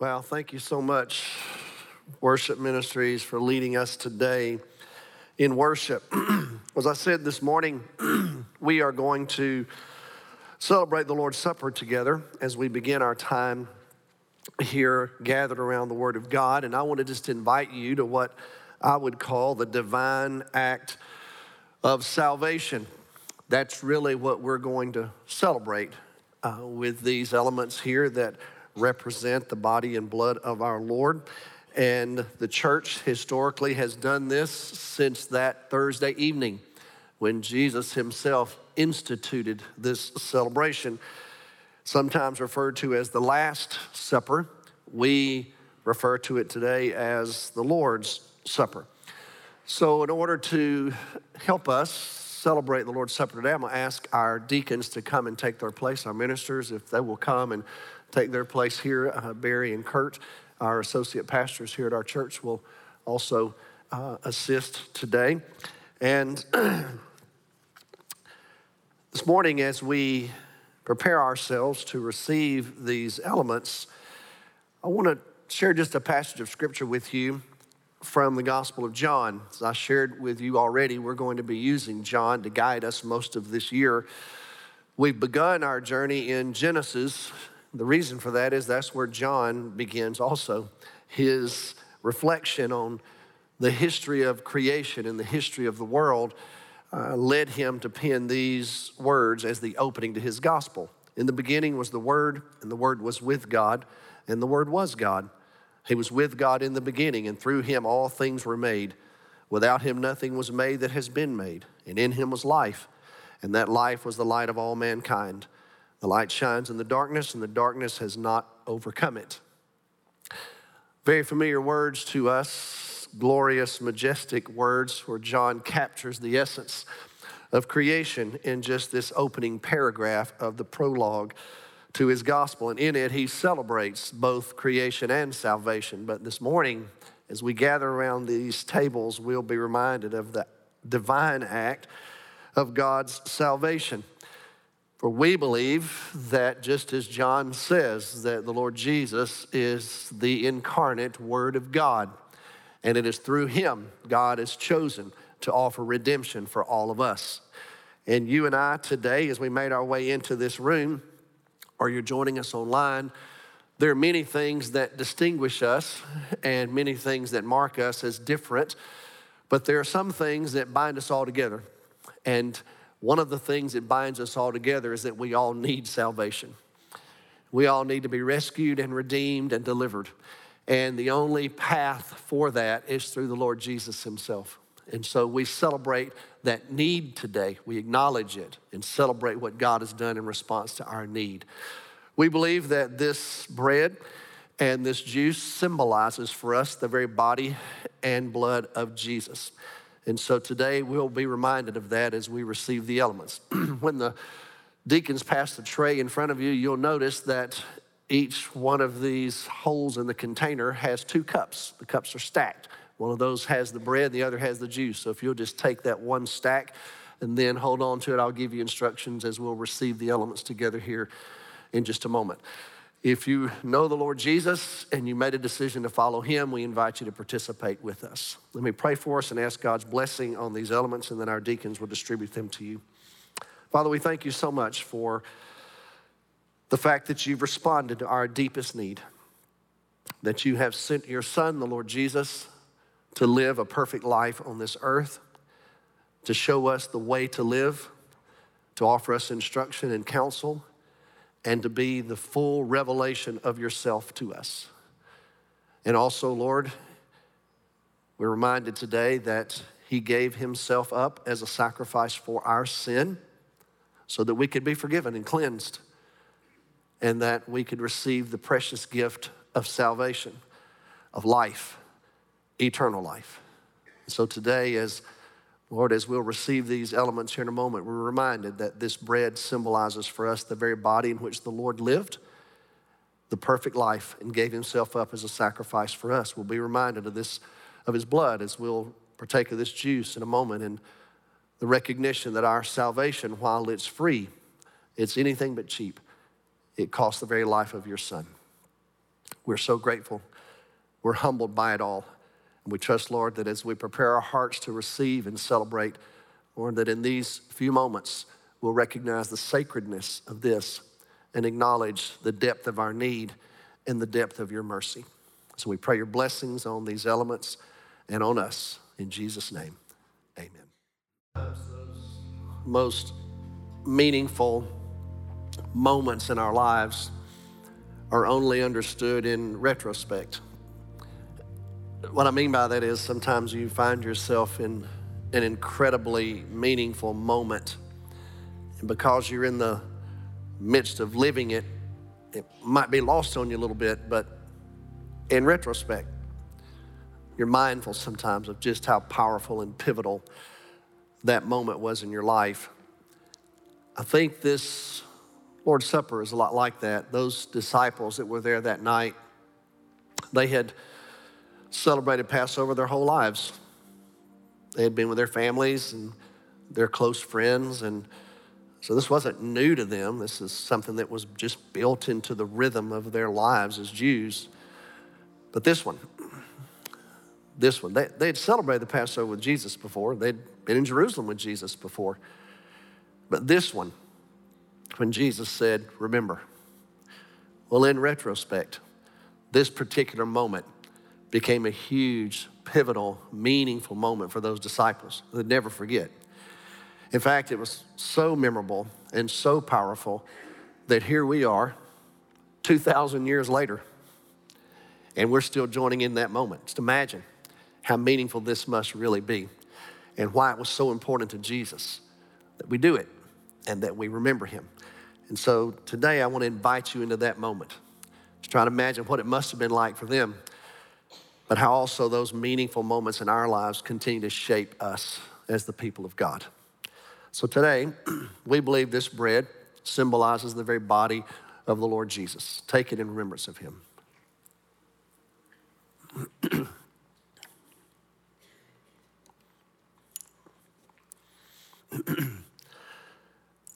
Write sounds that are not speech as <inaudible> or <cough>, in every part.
Well, thank you so much, Worship Ministries, for leading us today in worship. <clears throat> As I said this morning, <clears throat> we are going to celebrate the Lord's Supper together as we begin our time here gathered around the Word of God. And I want to just invite you to what I would call the divine act of salvation. That's really what we're going to celebrate uh, with these elements here that represent the body and blood of our Lord. And the church historically has done this since that Thursday evening when Jesus himself instituted this celebration, sometimes referred to as the Last Supper. We refer to it today as the Lord's Supper. So, in order to help us celebrate the Lord's Supper today, I'm going to ask our deacons to come and take their place, our ministers, if they will come and take their place here. Uh, Barry and Kurt, our associate pastors here at our church, will also uh, assist today. And <clears throat> this morning, as we prepare ourselves to receive these elements, I want to share just a passage of scripture with you from the Gospel of John. As I shared with you already, we're going to be using John to guide us most of this year. We've begun our journey in Genesis the reason for that is that's where John begins also his reflection on the history of creation and the history of the world uh, led him to pen these words as the opening to his gospel. In the beginning was the Word, and the Word was with God, and the Word was God. He was with God in the beginning, and through him all things were made. Without him nothing was made that has been made, and in him was life, and that life was the light of all mankind. The light shines in the darkness, and the darkness has not overcome it. Very familiar words to us, glorious, majestic words where John captures the essence of creation in just this opening paragraph of the prologue to his gospel. And in it, he celebrates both creation and salvation. But this morning, as we gather around these tables, we'll be reminded of the divine act of God's salvation. For we believe that just as John says, that the Lord Jesus is the incarnate Word of God, and it is through him God has chosen to offer redemption for all of us. And you and I today, as we made our way into this room, or you're joining us online, there are many things that distinguish us and many things that mark us as different, but there are some things that bind us all together. And one of the things that binds us all together is that we all need salvation. We all need to be rescued and redeemed and delivered. And the only path for that is through the Lord Jesus Himself. And so we celebrate that need today. We acknowledge it and celebrate what God has done in response to our need. We believe that this bread and this juice symbolizes for us the very body and blood of Jesus. And so today we'll be reminded of that as we receive the elements. <clears throat> when the deacons pass the tray in front of you, you'll notice that each one of these holes in the container has two cups. The cups are stacked. One of those has the bread, the other has the juice. So if you'll just take that one stack and then hold on to it, I'll give you instructions as we'll receive the elements together here in just a moment. If you know the Lord Jesus and you made a decision to follow him, we invite you to participate with us. Let me pray for us and ask God's blessing on these elements, and then our deacons will distribute them to you. Father, we thank you so much for the fact that you've responded to our deepest need, that you have sent your Son, the Lord Jesus, to live a perfect life on this earth, to show us the way to live, to offer us instruction and counsel and to be the full revelation of yourself to us. And also, Lord, we're reminded today that He gave Himself up as a sacrifice for our sin so that we could be forgiven and cleansed and that we could receive the precious gift of salvation, of life, eternal life. So today, as Lord, as we'll receive these elements here in a moment, we're reminded that this bread symbolizes for us the very body in which the Lord lived, the perfect life, and gave himself up as a sacrifice for us. We'll be reminded of this, of his blood, as we'll partake of this juice in a moment, and the recognition that our salvation, while it's free, it's anything but cheap. It costs the very life of your son. We're so grateful. We're humbled by it all. We trust, Lord, that as we prepare our hearts to receive and celebrate, Lord, that in these few moments we'll recognize the sacredness of this and acknowledge the depth of our need and the depth of your mercy. So we pray your blessings on these elements and on us. In Jesus' name, amen. Most meaningful moments in our lives are only understood in retrospect. What I mean by that is sometimes you find yourself in an incredibly meaningful moment, and because you're in the midst of living it, it might be lost on you a little bit, but in retrospect, you're mindful sometimes of just how powerful and pivotal that moment was in your life. I think this Lord's Supper is a lot like that. Those disciples that were there that night, they had celebrated Passover their whole lives. They had been with their families and their close friends, and so this wasn't new to them. This is something that was just built into the rhythm of their lives as Jews. But this one, this one, they, they had celebrated the Passover with Jesus before, they'd been in Jerusalem with Jesus before. But this one, when Jesus said, Remember, well, in retrospect, this particular moment became a huge, pivotal, meaningful moment for those disciples. They'd never forget. In fact, it was so memorable and so powerful that here we are, 2,000 years later, and we're still joining in that moment. Just imagine how meaningful this must really be and why it was so important to Jesus that we do it and that we remember him. And so today I want to invite you into that moment Just try to imagine what it must have been like for them, but how also those meaningful moments in our lives continue to shape us as the people of God. So today, <clears throat> we believe this bread symbolizes the very body of the Lord Jesus. Take it in remembrance of him. <clears throat>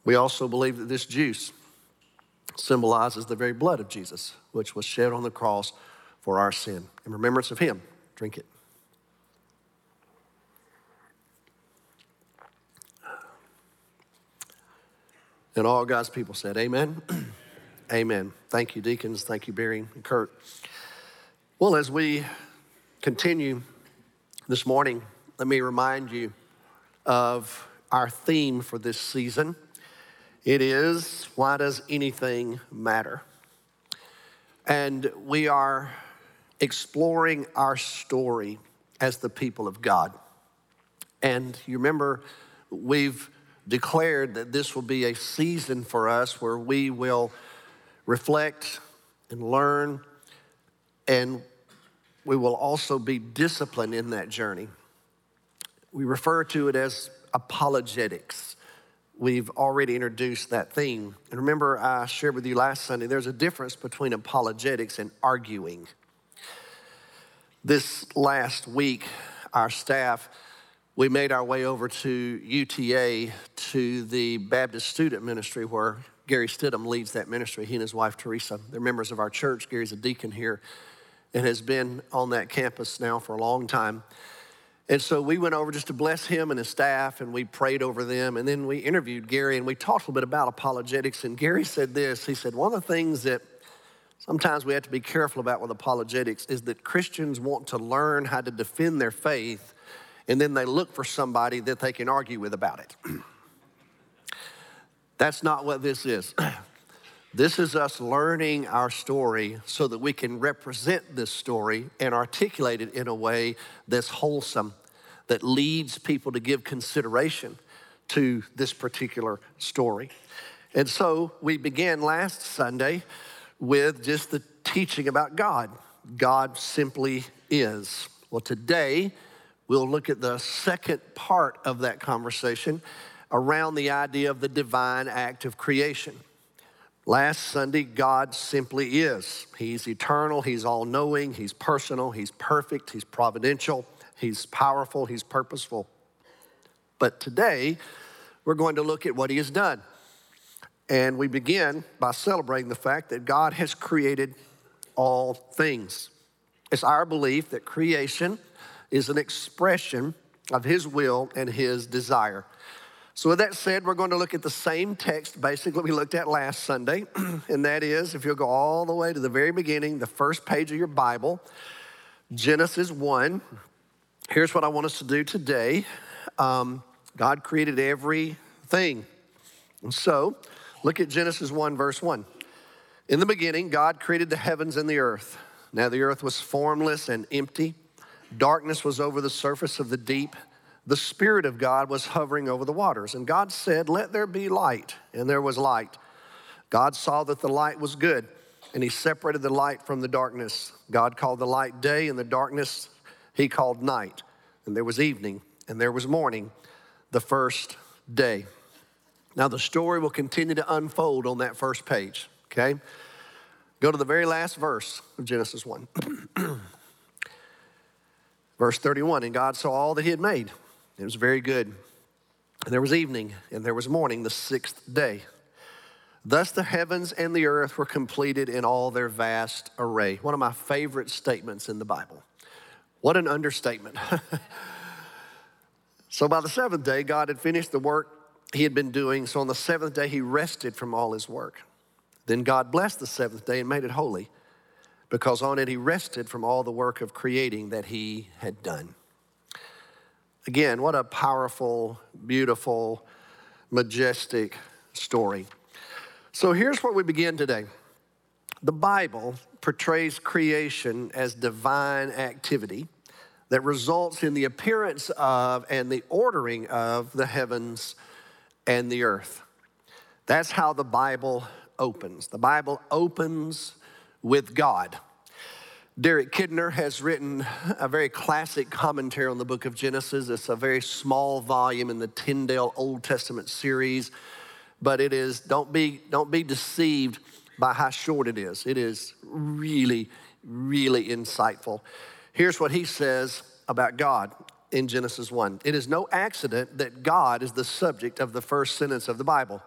we also believe that this juice symbolizes the very blood of Jesus, which was shed on the cross for our sin. In remembrance of him, drink it. And all God's people said, Amen. <clears throat> Amen. Thank you, deacons. Thank you, Barry and Kurt. Well, as we continue this morning, let me remind you of our theme for this season. It is Why Does Anything Matter? And we are exploring our story as the people of God. And you remember, we've declared that this will be a season for us where we will reflect and learn, and we will also be disciplined in that journey. We refer to it as apologetics. We've already introduced that theme. And remember, I shared with you last Sunday, there's a difference between apologetics and arguing. This last week, our staff we made our way over to UTA to the Baptist Student Ministry where Gary Stidham leads that ministry. He and his wife Teresa, they're members of our church. Gary's a deacon here and has been on that campus now for a long time. And so we went over just to bless him and his staff, and we prayed over them. And then we interviewed Gary and we talked a little bit about apologetics. And Gary said this He said, One of the things that sometimes we have to be careful about with apologetics is that Christians want to learn how to defend their faith and then they look for somebody that they can argue with about it. <clears throat> That's not what this is. <clears throat> This is us learning our story so that we can represent this story and articulate it in a way that's wholesome, that leads people to give consideration to this particular story. And so we began last Sunday with just the teaching about God. God simply is. Well, today We'll look at the second part of that conversation around the idea of the divine act of creation. Last Sunday, God simply is. He's eternal, He's all knowing, He's personal, He's perfect, He's providential, He's powerful, He's purposeful. But today, we're going to look at what He has done. And we begin by celebrating the fact that God has created all things. It's our belief that creation is an expression of His will and His desire. So, with that said, we're going to look at the same text basically we looked at last Sunday, <clears throat> and that is if you'll go all the way to the very beginning, the first page of your Bible, Genesis 1. Here's what I want us to do today um, God created everything. And so, look at Genesis 1, verse 1. In the beginning, God created the heavens and the earth. Now the earth was formless and empty. Darkness was over the surface of the deep. The Spirit of God was hovering over the waters. And God said, Let there be light. And there was light. God saw that the light was good, and He separated the light from the darkness. God called the light day, and the darkness He called night. And there was evening, and there was morning, the first day. Now the story will continue to unfold on that first page okay? Go to the very last verse of Genesis 1. <clears throat> verse 31 And God saw all that He had made, it was very good. And there was evening, and there was morning, the sixth day. Thus the heavens and the earth were completed in all their vast array. One of my favorite statements in the Bible. What an understatement. <laughs> so by the seventh day, God had finished the work he had been doing. So on the seventh day, he rested from all his work. Then God blessed the seventh day and made it holy, because on it he rested from all the work of creating that he had done. Again, what a powerful, beautiful, majestic story. So here's where we begin today. The Bible portrays creation as divine activity that results in the appearance of and the ordering of the heavens and the earth. That's how the Bible opens. The Bible opens with God. Derek Kidner has written a very classic commentary on the book of Genesis. It's a very small volume in the Tyndale Old Testament series, but it is, don't be, don't be deceived by how short it is. It is really, really insightful. Here's what he says about God in Genesis 1 It is no accident that God is the subject of the first sentence of the Bible.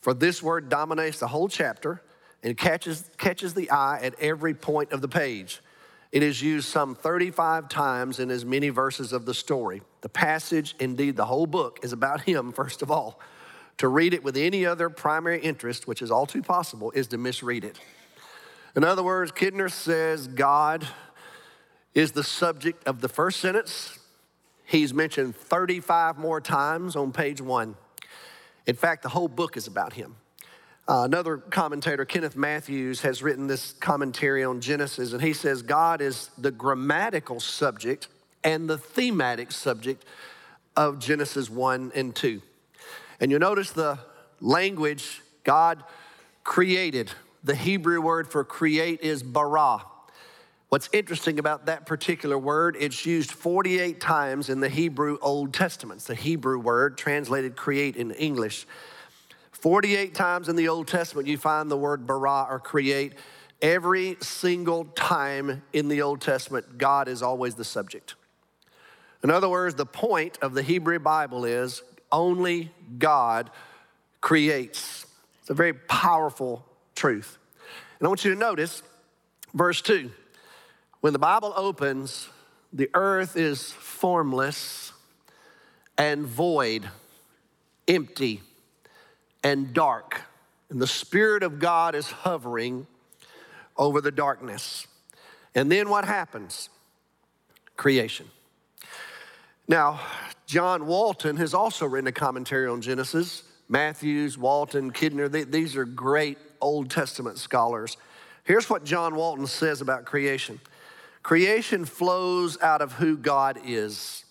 For this word dominates the whole chapter and catches, catches the eye at every point of the page. It is used some 35 times in as many verses of the story. The passage, indeed the whole book, is about him, <laughs> first of all. To read it with any other primary interest, which is all too possible, is to misread it. In other words, Kidner says God is the subject of the first sentence. He's mentioned 35 more times on page one. In fact, the whole book is about him. Uh, another commentator, Kenneth Mathews, has written this commentary on Genesis, and he says God is the grammatical subject and the thematic subject of Genesis 1 and 2. And you'll notice the language God created. The Hebrew word for create is bara. What's interesting about that particular word, it's used 48 times in the Hebrew Old Testament. It's the Hebrew word translated create in English. 48 times in the Old Testament, you find the word bara or create. Every single time in the Old Testament, God is always the subject. In other words, the point of the Hebrew Bible is only God creates. It's a very powerful truth. And I want you to notice verse 2. When the Bible opens, the earth is formless and void, empty and dark. And the Spirit of God is hovering over the darkness. And then what happens? Creation. Now, John Walton has also written a commentary on Genesis. Mathews, Walton, Kidner, they, these are great Old Testament scholars. Here's what John Walton says about creation Creation flows out of who God is,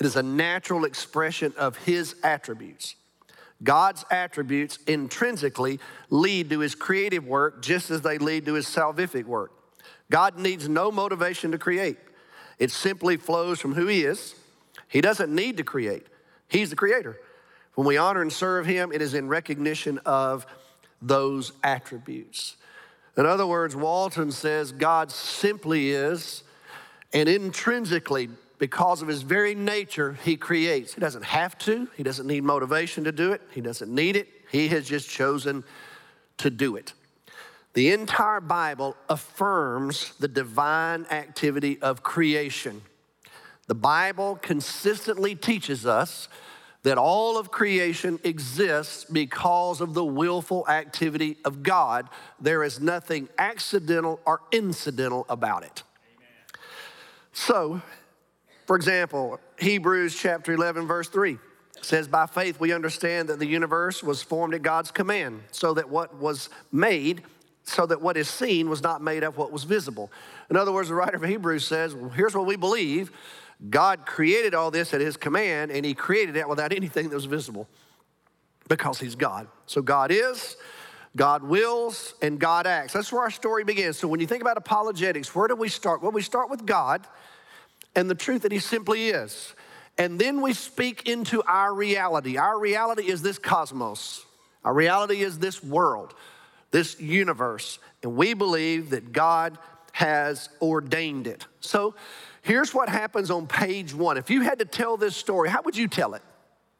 it is a natural expression of His attributes. God's attributes intrinsically lead to His creative work just as they lead to His salvific work. God needs no motivation to create, it simply flows from who He is. He doesn't need to create, He's the creator. When we honor and serve Him, it is in recognition of those attributes. In other words, Walton says God simply is, and intrinsically, because of his very nature, he creates. He doesn't have to, he doesn't need motivation to do it, he doesn't need it. He has just chosen to do it. The entire Bible affirms the divine activity of creation. The Bible consistently teaches us that all of creation exists because of the willful activity of God. There is nothing accidental or incidental about it. Amen. So, for example, Hebrews chapter 11, verse 3 says, By faith we understand that the universe was formed at God's command, so that what was made, so that what is seen was not made of what was visible. In other words, the writer of Hebrews says, well, Here's what we believe God created all this at His command, and He created it without <laughs> anything that was visible because He's God. So God is, God wills, and God acts. That's where our story begins. So when you think about apologetics, where do we start? Well, we start with God and the truth that He simply is. And then we speak into our reality. Our reality is this cosmos, our reality is this world, this universe. And we believe that God has ordained it. So, Here's what happens on page one. If you had to tell this story, how would you tell it?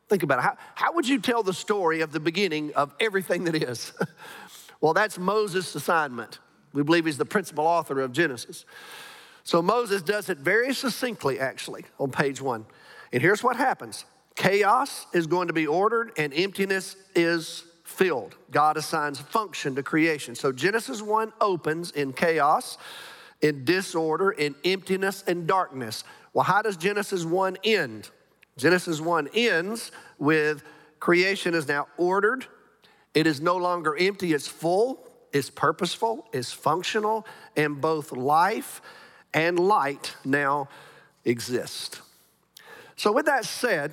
Think about it. How, how would you tell the story of the beginning of everything that is? <laughs> well, that's Moses' assignment. We believe he's the principal author of Genesis. So Moses does it very succinctly, actually, on page one. And here's what happens chaos is going to be ordered, and emptiness is filled. God assigns function to creation. So Genesis 1 opens in chaos in disorder, in emptiness, and darkness. Well, how does Genesis 1 end? Genesis 1 ends with creation is now ordered, it is no longer empty, it's full, it's purposeful, it's functional, and both life and light now exist. So, with that said,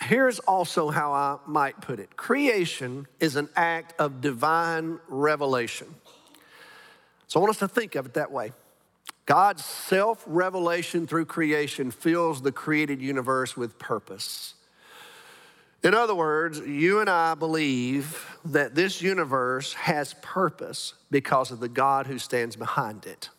here's also how I might put it creation is an act of divine revelation. So I want us to think of it that way. God's self revelation through creation fills the created universe with purpose. In other words, you and I believe that this universe has purpose because of the God who stands behind it.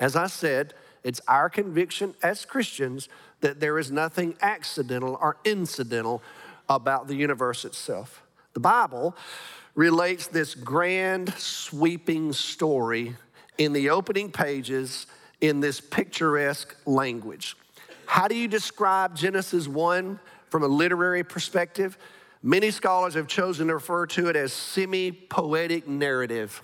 As I said, it's our conviction as Christians that there is nothing accidental or incidental about the universe itself. The Bible relates this grand, sweeping story in the opening pages in this picturesque language. How do you describe Genesis 1 from a literary perspective? Many scholars have chosen to refer to it as semi poetic narrative.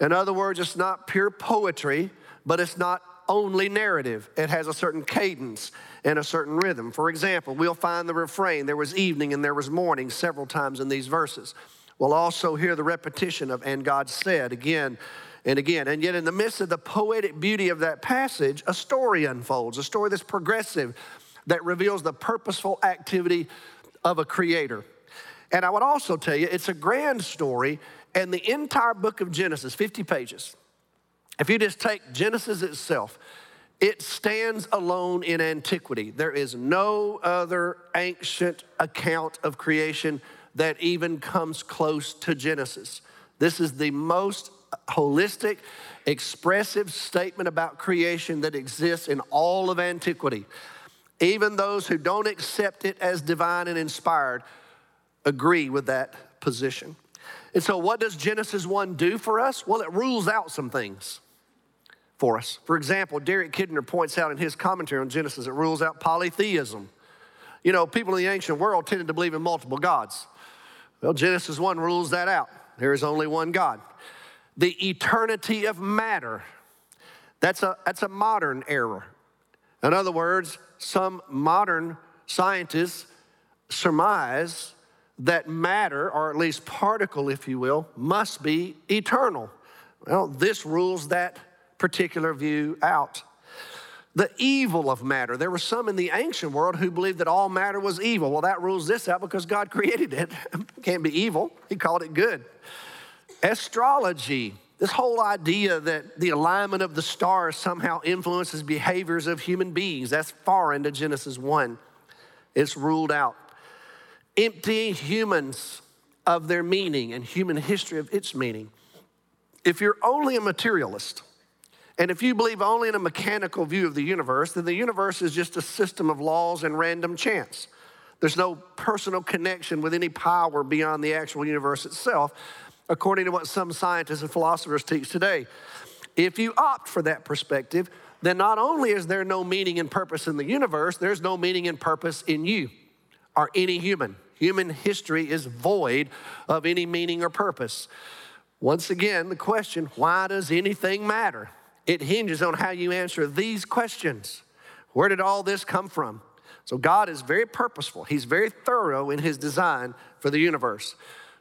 In other words, it's not pure poetry, but it's not only narrative. It has a certain cadence and a certain rhythm. For example, we'll find the refrain, there was evening and there was morning, several times in these verses. We'll also hear the repetition of, and God said, again and again. And yet, in the midst of the poetic beauty of that passage, a story unfolds, a story that's progressive, that reveals the purposeful activity of a creator. And I would also tell you, it's a grand story, and the entire book of Genesis, 50 pages, if you just take Genesis itself, it stands alone in antiquity. There is no other ancient account of creation that even comes close to Genesis. This is the most holistic, expressive statement about creation that exists in all of antiquity. Even those who don't accept it as divine and inspired agree with that position. And so, what does Genesis 1 do for us? Well, it rules out some things for us. For example, Derek Kidner points out in his commentary on Genesis, it rules out polytheism. You know, people in the ancient world tended to believe in multiple gods. Well, Genesis 1 rules that out. There is only one God the eternity of matter. That's a, that's a modern error. In other words, some modern scientists surmise that matter, or at least particle, if you will, must be eternal. Well, this rules that particular view out. The evil of matter. There were some in the ancient world who believed that all matter was evil. Well, that rules this out because God <laughs> created it. it can't be evil, He called it good. Astrology, this whole idea that the alignment of the stars somehow influences behaviors of human beings, that's far into Genesis 1. It's ruled out. Emptying humans of their meaning and human history of its meaning. If you're only a materialist, and if you believe only in a mechanical view of the universe, then the universe is just a system of laws and random chance. There's no personal connection with any power beyond the actual universe itself according to what some scientists and philosophers teach today. If you opt for that perspective, then not only is there no meaning and purpose in the universe, there's no meaning and purpose in you or any human. Human history is void of any meaning or purpose. Once again, the question why does anything matter? It hinges on how you answer these questions. Where did all this come from? So, God is very purposeful, He's very thorough in His design for the universe.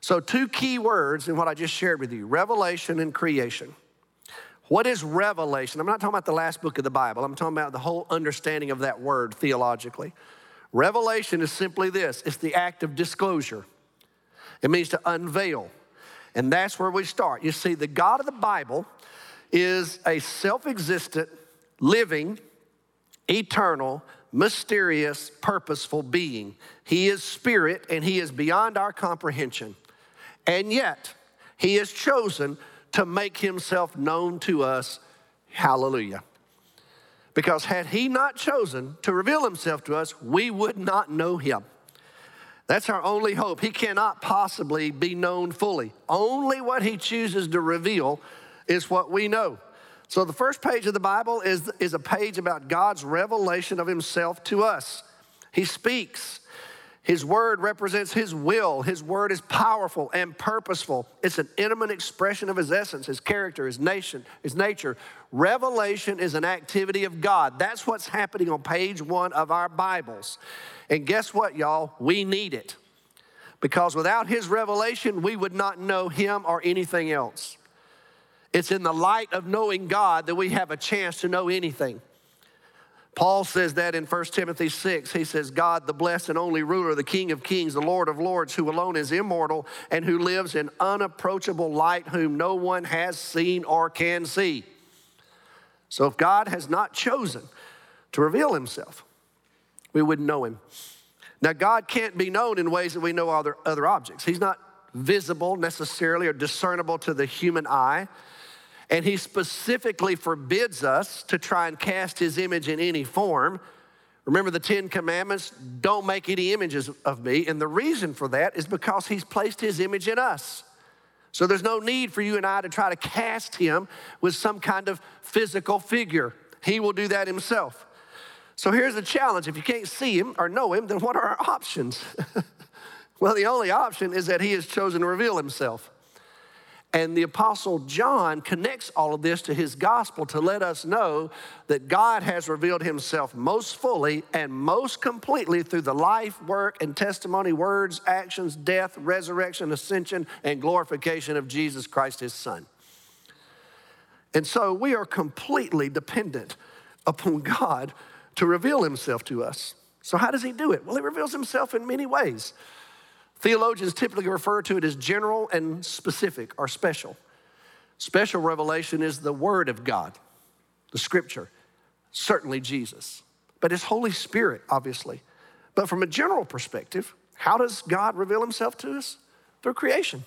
So, two key words in what I just shared with you revelation and creation. What is revelation? I'm not talking about the last book of the Bible, I'm talking about the whole understanding of that word theologically. Revelation is simply this it's the act of disclosure, it means to unveil. And that's where we start. You see, the God of the Bible is a self existent, living, eternal, mysterious, purposeful being. He is spirit and he is beyond our comprehension. And yet, he has chosen to make himself known to us. Hallelujah. Because had he not chosen to reveal himself to us, we would not know him. That's our only hope. He cannot possibly be known fully. Only what he chooses to reveal is what we know. So, the first page of the Bible is, is a page about God's revelation of himself to us. He speaks, his word represents His will. His word is powerful and purposeful. It's an intimate expression of His essence, His character, His nation, His nature. Revelation is an activity of God. That's what's happening on page one of our Bibles. And guess what, y'all? We need it. Because without His revelation, we would not know Him or anything else. It's in the light of knowing God that we have a chance to know anything. Paul says that in 1 Timothy 6. He says, God, the blessed and only ruler, the King of kings, the Lord of lords, who alone is immortal and who lives in unapproachable light, whom no one has seen or can see. So if God has not chosen to reveal himself, we wouldn't know him. Now, God can't be known in ways that we know other, other objects. He's not visible necessarily or discernible to the human eye. And he specifically forbids us to try and cast his image in any form. Remember the Ten Commandments? Don't make any images of me. And the reason for that is because he's placed his image in us. So there's no need for you and I to try to cast him with some kind of physical figure. He will do that himself. So here's the challenge if you can't see him or know him, then what are our options? <laughs> well, the only option is that he has chosen to reveal himself. And the Apostle John connects all of this to his gospel to let us know that God has revealed himself most fully and most completely through the life, work, and testimony, words, actions, death, resurrection, ascension, and glorification of Jesus Christ, his Son. And so we are completely dependent upon God to reveal himself to us. So, how does he do it? Well, he reveals himself in many ways. Theologians typically refer to it as general and specific or special. Special revelation is the Word of God, the Scripture, certainly Jesus, but His Holy Spirit, obviously. But from a general perspective, how does God reveal Himself to us? Through creation.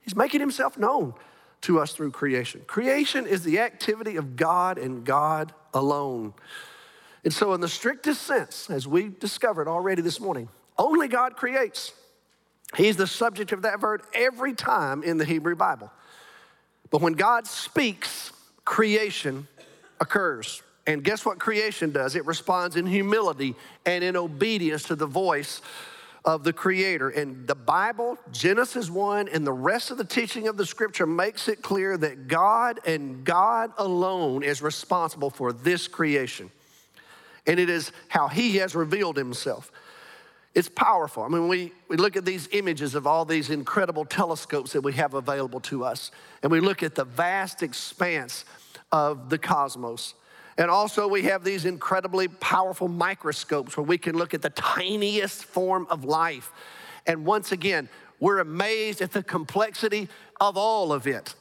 He's making Himself known to us through creation. Creation is the activity of God and God alone. And so, in the strictest sense, as we discovered already this morning, only God creates. He's the subject of that verb every time in the Hebrew Bible. But when God speaks, creation occurs. And guess what creation does? It responds in humility and in obedience to the voice of the Creator. And the Bible, Genesis 1, and the rest of the teaching of the Scripture makes it clear that God and God alone is responsible for this creation. And it is how He has revealed Himself. It's powerful. I mean, we, we look at these images of all these incredible telescopes that we have available to us, and we look at the vast expanse of the cosmos. And also, we have these incredibly powerful microscopes where we can look at the tiniest form of life. And once again, we're amazed at the complexity of all of it.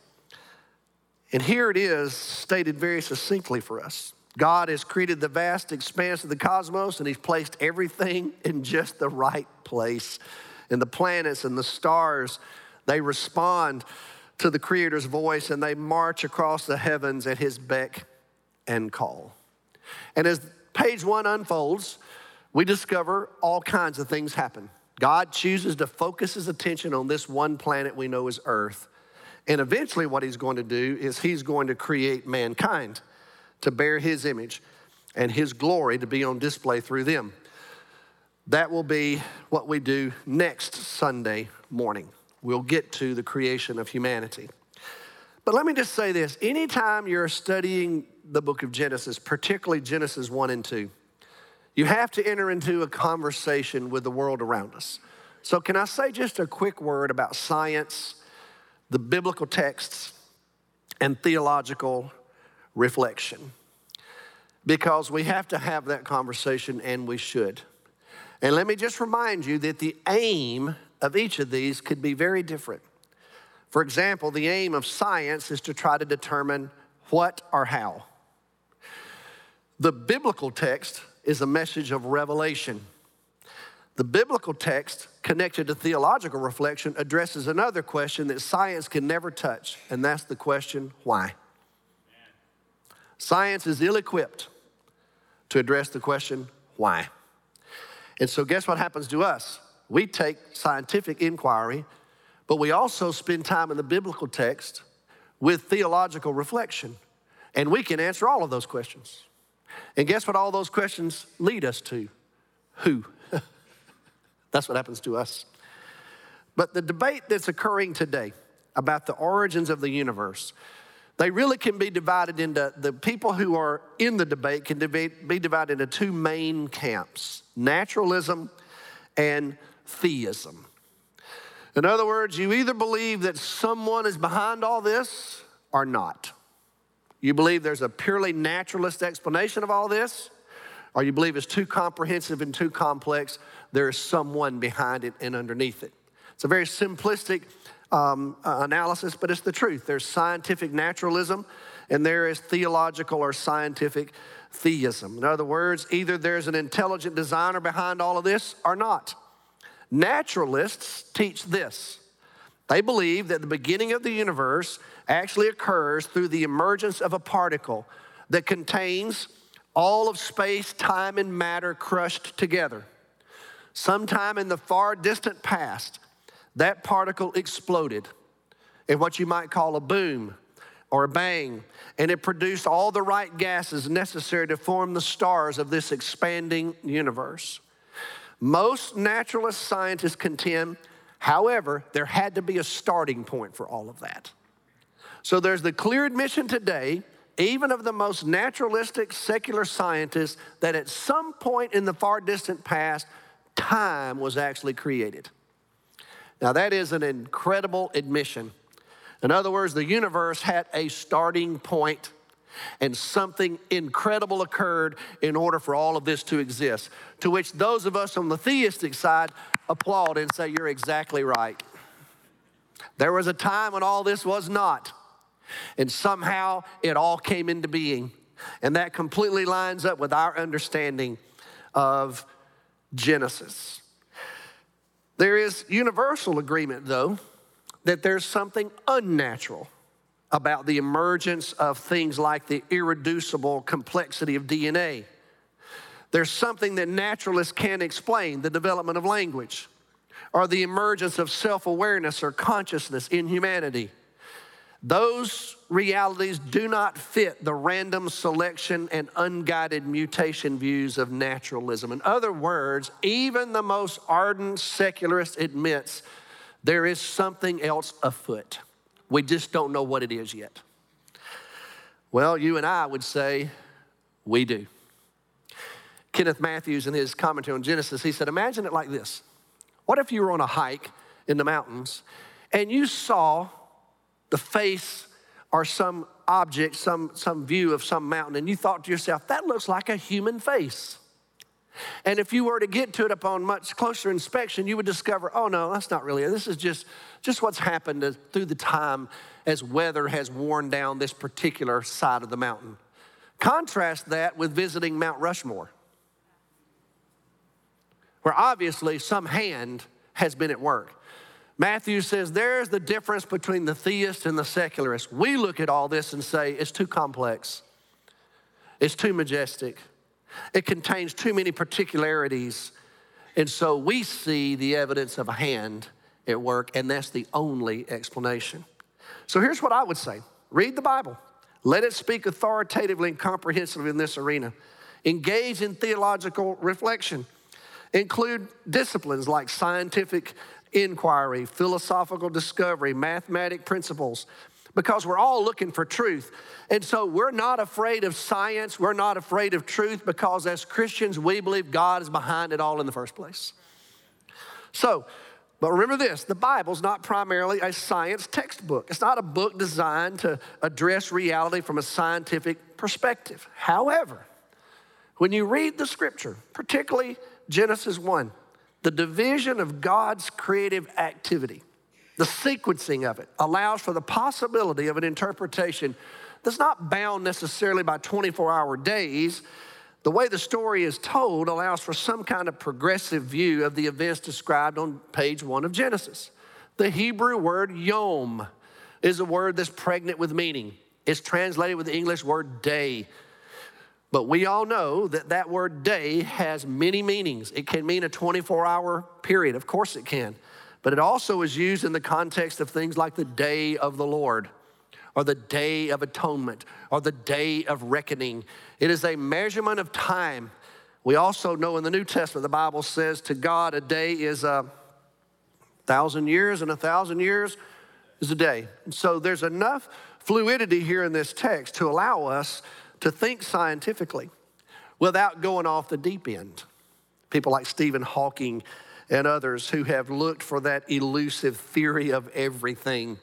And here it is stated very succinctly for us God has created the vast expanse of the cosmos and He's placed everything <laughs> in just the right place. And the planets and the stars, they respond to the Creator's voice and they march across the heavens at His beck and call. And as page one unfolds, we discover all kinds of things happen. God chooses to focus his attention on this one planet we know as Earth. And eventually, what he's going to do is he's going to create mankind to bear his image and his glory to be on display through them. That will be what we do next Sunday morning. We'll get to the creation of humanity. But let me just say this anytime you're studying the book of Genesis, particularly Genesis 1 and 2, you have to enter into a conversation with the world around us. So, can I say just a quick word about science, the biblical texts, and theological reflection? Because we have to have that conversation and we should. And let me just remind you that the aim of each of these could be very different. For example, the aim of science is to try to determine what or how. The biblical text is a message of revelation. The biblical text, connected to theological reflection, addresses another question that science can never touch, and that's the question why? Science is ill equipped to address the question why. And so, guess what happens to us? We take scientific inquiry, but we also spend time in the biblical text with theological reflection, and we can answer all of those questions. And guess what all those questions lead us to? Who? <laughs> that's what happens to us. But the debate that's occurring today about the origins of the universe, they really can be divided into the people who are in the debate can be divided into two main camps naturalism and theism. In other words, you either believe that someone is behind all this or not. You believe there's a purely naturalist explanation of all this, or you believe it's too comprehensive and too complex, there is someone behind it and underneath it. It's a very simplistic um, analysis, but it's the truth. There's scientific naturalism, and there is theological or scientific theism. In other words, either there's an intelligent designer behind all of this or not. Naturalists teach this they believe that the beginning of the universe actually occurs through the emergence of a particle that contains all of space, time, and matter crushed together. Sometime in the far distant past, that particle exploded in what you might call a boom or a bang, and it produced all the right gases necessary to form the stars of this expanding universe. Most naturalist scientists contend, however, there had to be a starting point for all of that. So there's the clear admission today, even of the most naturalistic secular scientists, that at some point in the far distant past, time was actually created. Now, that is an incredible admission. In other words, the universe had a starting point and something incredible occurred in order for all of this to exist. To which those of us on the theistic side applaud and say, You're exactly right. There was a time when all this was not. And somehow it all came into being. And that completely lines up with our understanding of Genesis. There is universal agreement, though, that there's something unnatural about the emergence of things like the irreducible complexity of DNA. There's something that naturalists can't explain the development of language, or the emergence of self awareness or consciousness in humanity. Those realities do not fit the random selection and unguided mutation views of naturalism. In other words, even the most ardent secularist admits there is something else afoot. We just don't know what it is yet. Well, you and I would say we do. Kenneth Mathews, in his commentary on Genesis, he said, Imagine it like this. What if you were on a hike in the mountains and you saw the face or some object, some, some view of some mountain, and you thought to yourself, that looks like a human face. And if you were to get to it upon much closer inspection, you would discover, oh no, that's not really. This is just, just what's happened through the time as weather has worn down this particular side of the mountain. Contrast that with visiting Mount Rushmore, where obviously some hand has been at work. Matthew says there's the difference between the theist and the secularist. We look at all this and say it's too complex, it's too majestic, it contains too many particularities, And so we see the evidence of a hand at work, and that's the only explanation. So here's what I would say read the Bible, let it speak authoritatively and comprehensively in this arena. Engage in theological reflection. Include disciplines like scientific inquiry, philosophical discovery, mathematic principles, because we're all looking for truth. And so we're not afraid of science, we're not afraid of truth, because as Christians, we believe God is behind it all in the first place. So, but remember this the Bible's not primarily a science textbook. It's not a book designed to address reality from a scientific perspective. However, when you read the scripture, particularly Genesis 1, the division of God's creative activity, the sequencing of it, allows for the possibility of an interpretation that's not bound necessarily by 24 hour days. The way the story is told allows for some kind of progressive view of the events described on page one of Genesis. The Hebrew word yom is a word that's pregnant with meaning. It's translated with the English word day. But we all know that that word day has many meanings. It can mean a 24 hour period, of course it can. But it also is used in the context of things like the day of the Lord, or the day of atonement, or the day of reckoning. It is a measurement of time. We also know in the New Testament, the Bible says to God, a day is a thousand years, and a thousand years is a day. So there's enough fluidity here in this text to allow us to think scientifically without going off the deep end. People like Stephen Hawking and others who have looked for that elusive theory of everything,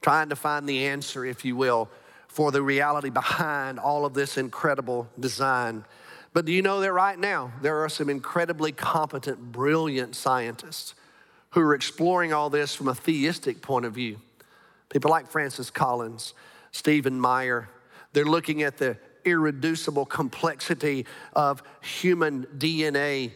trying to find the answer, if you will, for the reality behind all of this incredible design. But do you know that right now there are some incredibly competent, brilliant scientists who are exploring all this from a theistic point of view? People like Francis Collins, Stephen Meyer, they're looking at the irreducible complexity of human DNA.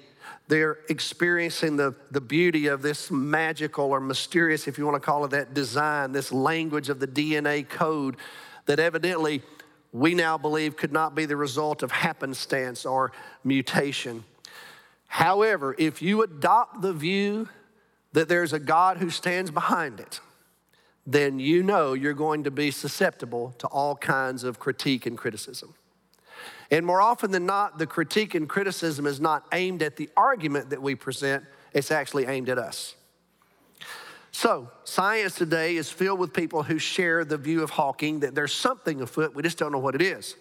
They're experiencing the, the beauty of this magical or mysterious, if you want to call it that, design, this language of the DNA code that evidently we now believe could not be the result of happenstance or mutation. However, if you adopt the view that there's a God who stands behind it, then you know you're going to be susceptible to all kinds of critique and criticism. And more often than not, the critique and criticism is not aimed at the argument that we present, it's actually aimed at us. So, science today is filled with people who share the view of Hawking that there's something afoot, we just don't know what it is.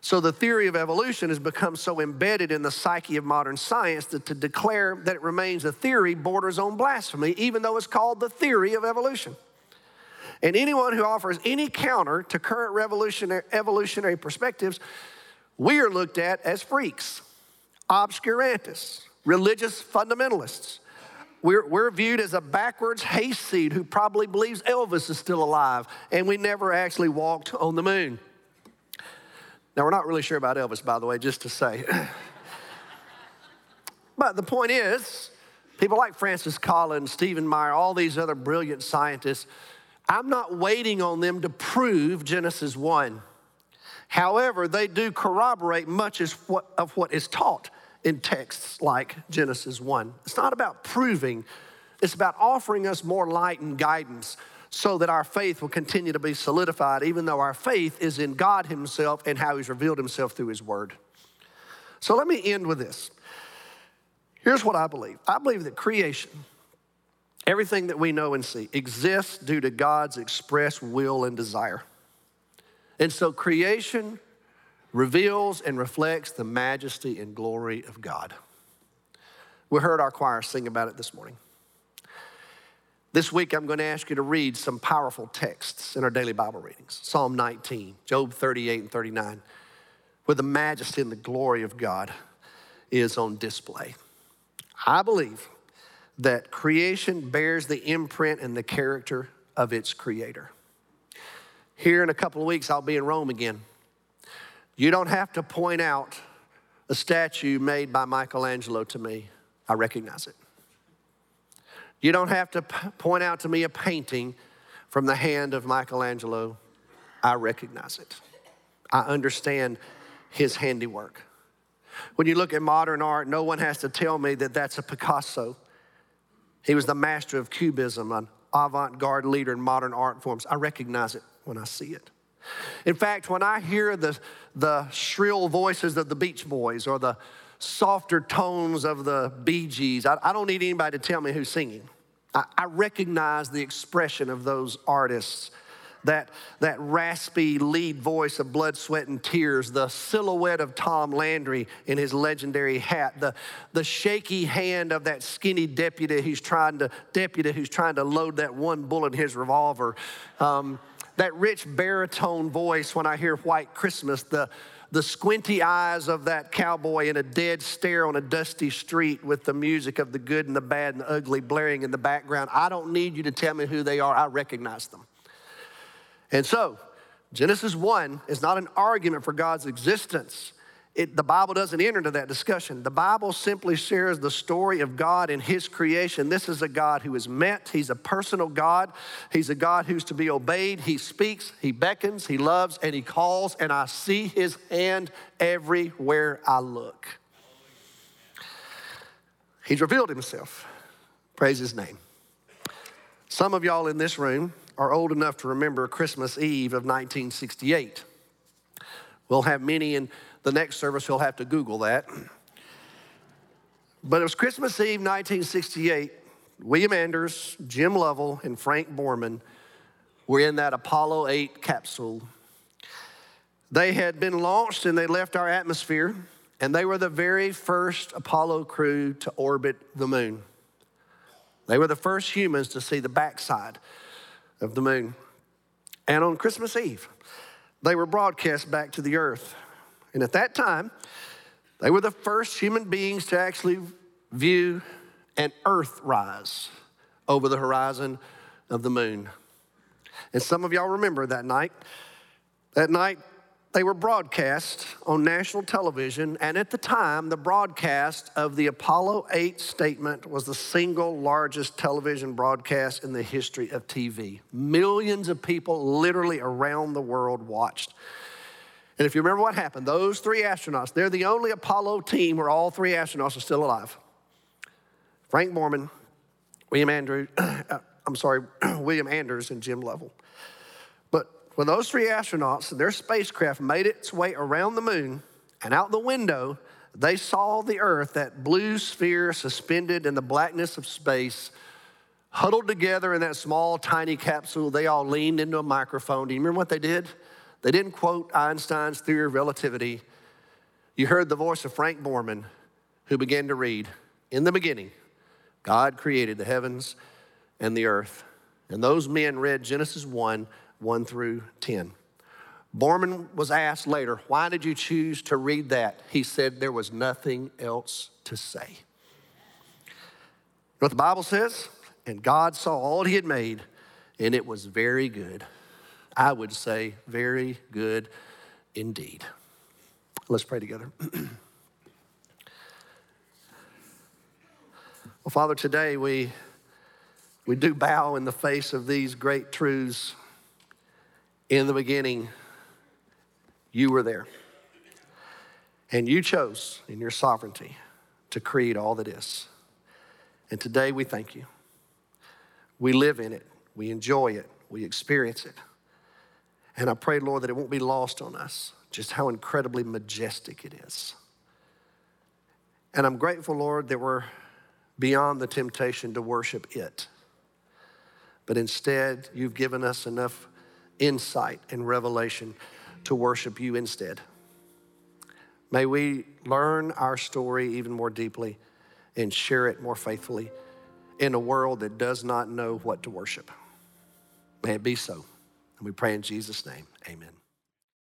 So, the theory of evolution has become so embedded in the psyche of modern science that to declare that it remains a theory borders on blasphemy, even though it's called the theory of evolution. And anyone who offers any counter to current revolutionary, evolutionary perspectives, we are looked at as freaks, obscurantists, religious fundamentalists. We're, we're viewed as a backwards hayseed who probably believes Elvis is still alive and we never actually walked on the moon. Now, we're not really sure about Elvis, by the way, just to say. <laughs> but the point is, people like Francis Collins, Stephen Meyer, all these other brilliant scientists, I'm not waiting on them to prove Genesis 1. However, they do corroborate much of what is taught in texts like Genesis 1. It's not about proving, it's about offering us more light and guidance so that our faith will continue to be solidified, even though our faith is in God Himself and how He's revealed Himself through His Word. So let me end with this. Here's what I believe I believe that creation, Everything that we know and see exists due to God's express will and desire. And so creation reveals and reflects the majesty and glory of God. We heard our choir sing about it this morning. This week, I'm going to ask you to read some powerful texts in our daily Bible readings Psalm 19, Job 38 and 39, where the majesty and the glory of God is on display. I believe that creation bears the imprint and the character of its creator. Here in a couple of weeks, I'll be in Rome again. You don't have to point out a statue made by Michelangelo to me, I recognize it. You don't have to p- point out to me a painting from the hand of Michelangelo, I recognize it. I understand his handiwork. When you look at modern art, no one has to tell me that that's a Picasso. He was the master of Cubism, an avant garde leader in modern art forms. I recognize it when I see it. In fact, when I hear the, the shrill voices of the Beach Boys or the softer tones of the Bee Gees, I, I don't need anybody to tell me who's singing. I, I recognize the expression of those artists that, that raspy lead voice of blood, sweat, and tears, the silhouette of Tom Landry in his legendary hat, the, the shaky hand of that skinny deputy who's trying to deputy who's trying to load that one bullet in his revolver. Um, that rich baritone voice when I hear White Christmas, the, the squinty eyes of that cowboy in a dead stare on a dusty street with the music of the good and the bad and the ugly blaring in the background. I don't need you to tell me who they are, I recognize them. And so, Genesis 1 is not an argument for God's existence. It, the Bible doesn't enter into that discussion. The Bible simply shares the story of God and His creation. This is a God who is met. He's a personal God. He's a God who's to be obeyed. He speaks, He beckons, He loves, and He calls, and I see His hand everywhere I look. He's revealed Himself. Praise His name. Some of y'all in this room are old enough to remember Christmas Eve of 1968. We'll have many in the next service, you'll have to Google that. But it was Christmas Eve, 1968. William Anders, Jim Lovell, and Frank Borman were in that Apollo 8 capsule. They had been launched and they left our atmosphere, and they were the very first Apollo crew to orbit the moon. They were the first humans to see the backside of the moon. And on Christmas Eve, they were broadcast back to the earth. And at that time, they were the first human beings to actually view an earth rise over the horizon of the moon. And some of y'all remember that night. That night, they were broadcast on national television, and at the time, the broadcast of the Apollo 8 statement was the single largest television broadcast in the history of TV. Millions of people literally around the world watched. And if you remember what happened, those three astronauts, they're the only Apollo team where all three astronauts are still alive. Frank Borman, William Andrews, <clears throat> uh, I'm sorry, <clears throat> William Anders and Jim Lovell. When those three astronauts and their spacecraft made its way around the moon and out the window, they saw the Earth, that blue sphere suspended in the blackness of space, huddled together in that small, tiny capsule. They all leaned into a microphone. Do you remember what they did? They didn't quote Einstein's theory of relativity. You heard the voice of Frank Borman, who began to read In the beginning, God created the heavens and the earth. And those men read Genesis 1 1 through 10. Borman was asked later, Why did you choose to read that? He said, There was nothing else to say. You know what the Bible says? And God saw all he had made, and it was very good. I would say, very good indeed. Let's pray together. <clears throat> well, Father, today we, we do bow in the face of these great truths. In the beginning, you were there. And you chose in your sovereignty to create all that is. And today we thank you. We live in it, we enjoy it, we experience it. And I pray, Lord, that it won't be lost on us just how incredibly majestic it is. And I'm grateful, Lord, that we're beyond the temptation to worship it. But instead, you've given us enough insight and revelation to worship you instead. May we learn our story even more deeply and share it more faithfully in a world that does not know what to worship. May it be so. And we pray in Jesus' name, amen.